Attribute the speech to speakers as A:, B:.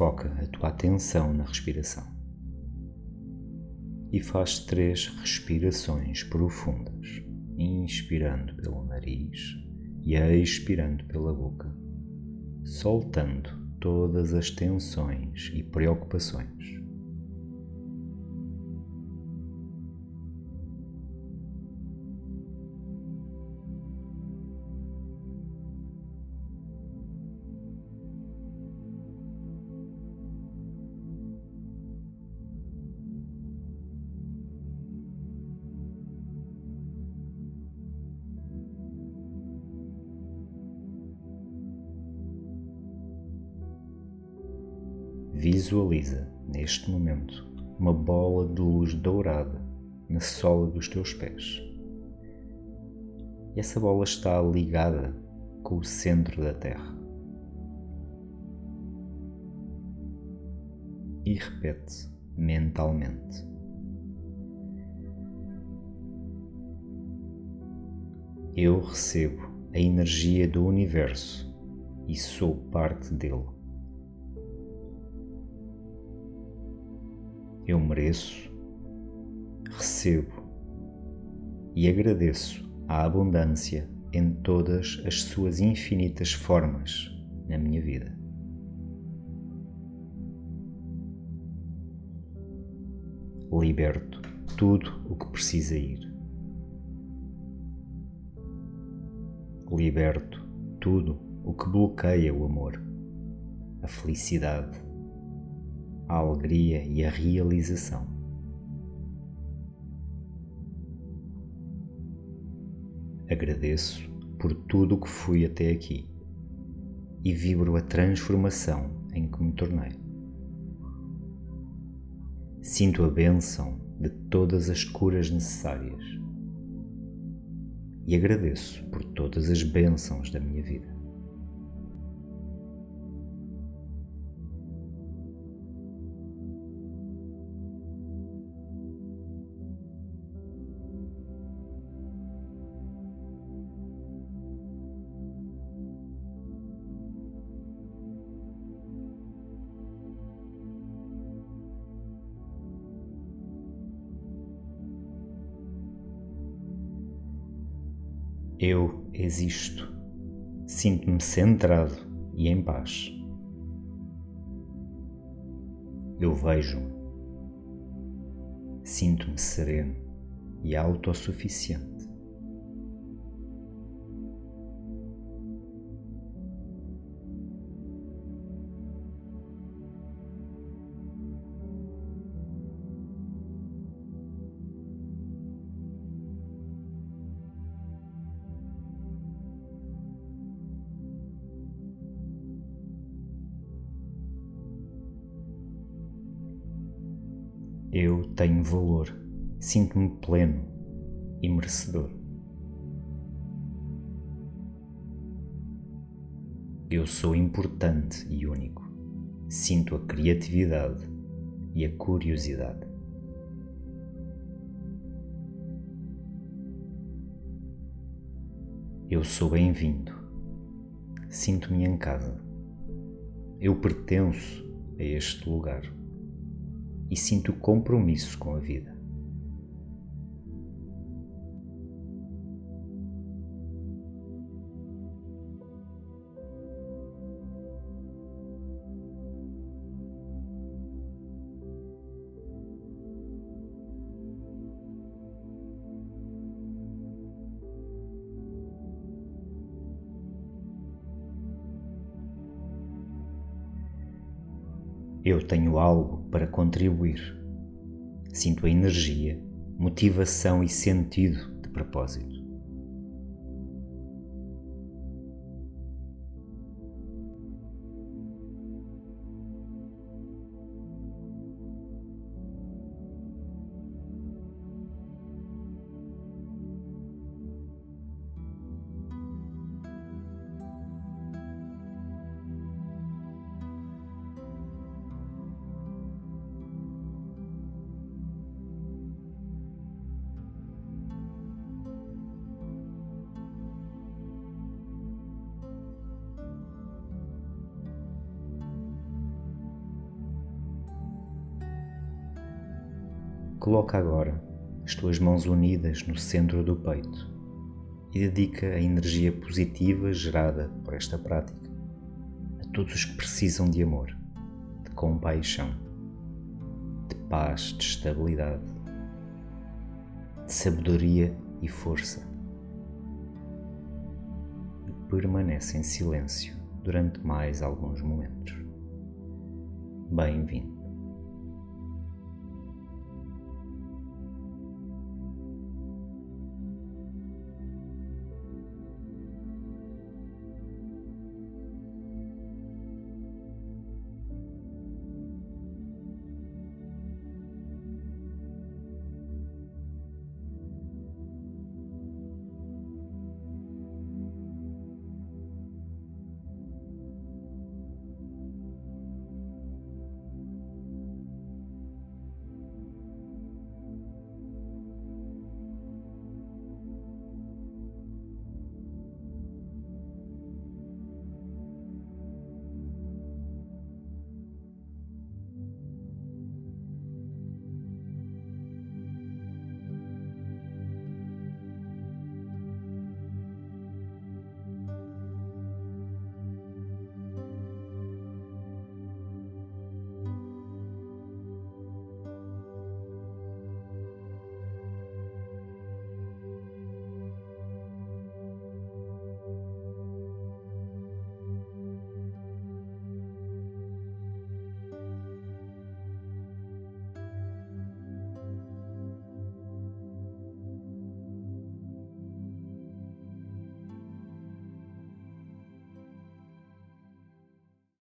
A: foca a tua atenção na respiração e faz três respirações profundas, inspirando pelo nariz e expirando pela boca, soltando todas as tensões e preocupações. Visualiza, neste momento, uma bola de luz dourada na sola dos teus pés. E essa bola está ligada com o centro da Terra. E repete mentalmente. Eu recebo a energia do universo e sou parte dele. Eu mereço, recebo e agradeço a abundância em todas as suas infinitas formas na minha vida. Liberto tudo o que precisa ir. Liberto tudo o que bloqueia o amor, a felicidade a alegria e a realização. Agradeço por tudo o que fui até aqui e vibro a transformação em que me tornei. Sinto a bênção de todas as curas necessárias e agradeço por todas as bênçãos da minha vida. Eu existo. Sinto-me centrado e em paz. Eu vejo-me. Sinto-me sereno e autossuficiente. Eu tenho valor, sinto-me pleno e merecedor. Eu sou importante e único. Sinto a criatividade e a curiosidade. Eu sou bem-vindo. Sinto-me em casa. Eu pertenço a este lugar e sinto compromisso com a vida. Eu tenho algo para contribuir. Sinto a energia, motivação e sentido de propósito. Coloca agora as tuas mãos unidas no centro do peito e dedica a energia positiva gerada por esta prática a todos os que precisam de amor, de compaixão, de paz, de estabilidade, de sabedoria e força. E permanece em silêncio durante mais alguns momentos. Bem-vindo.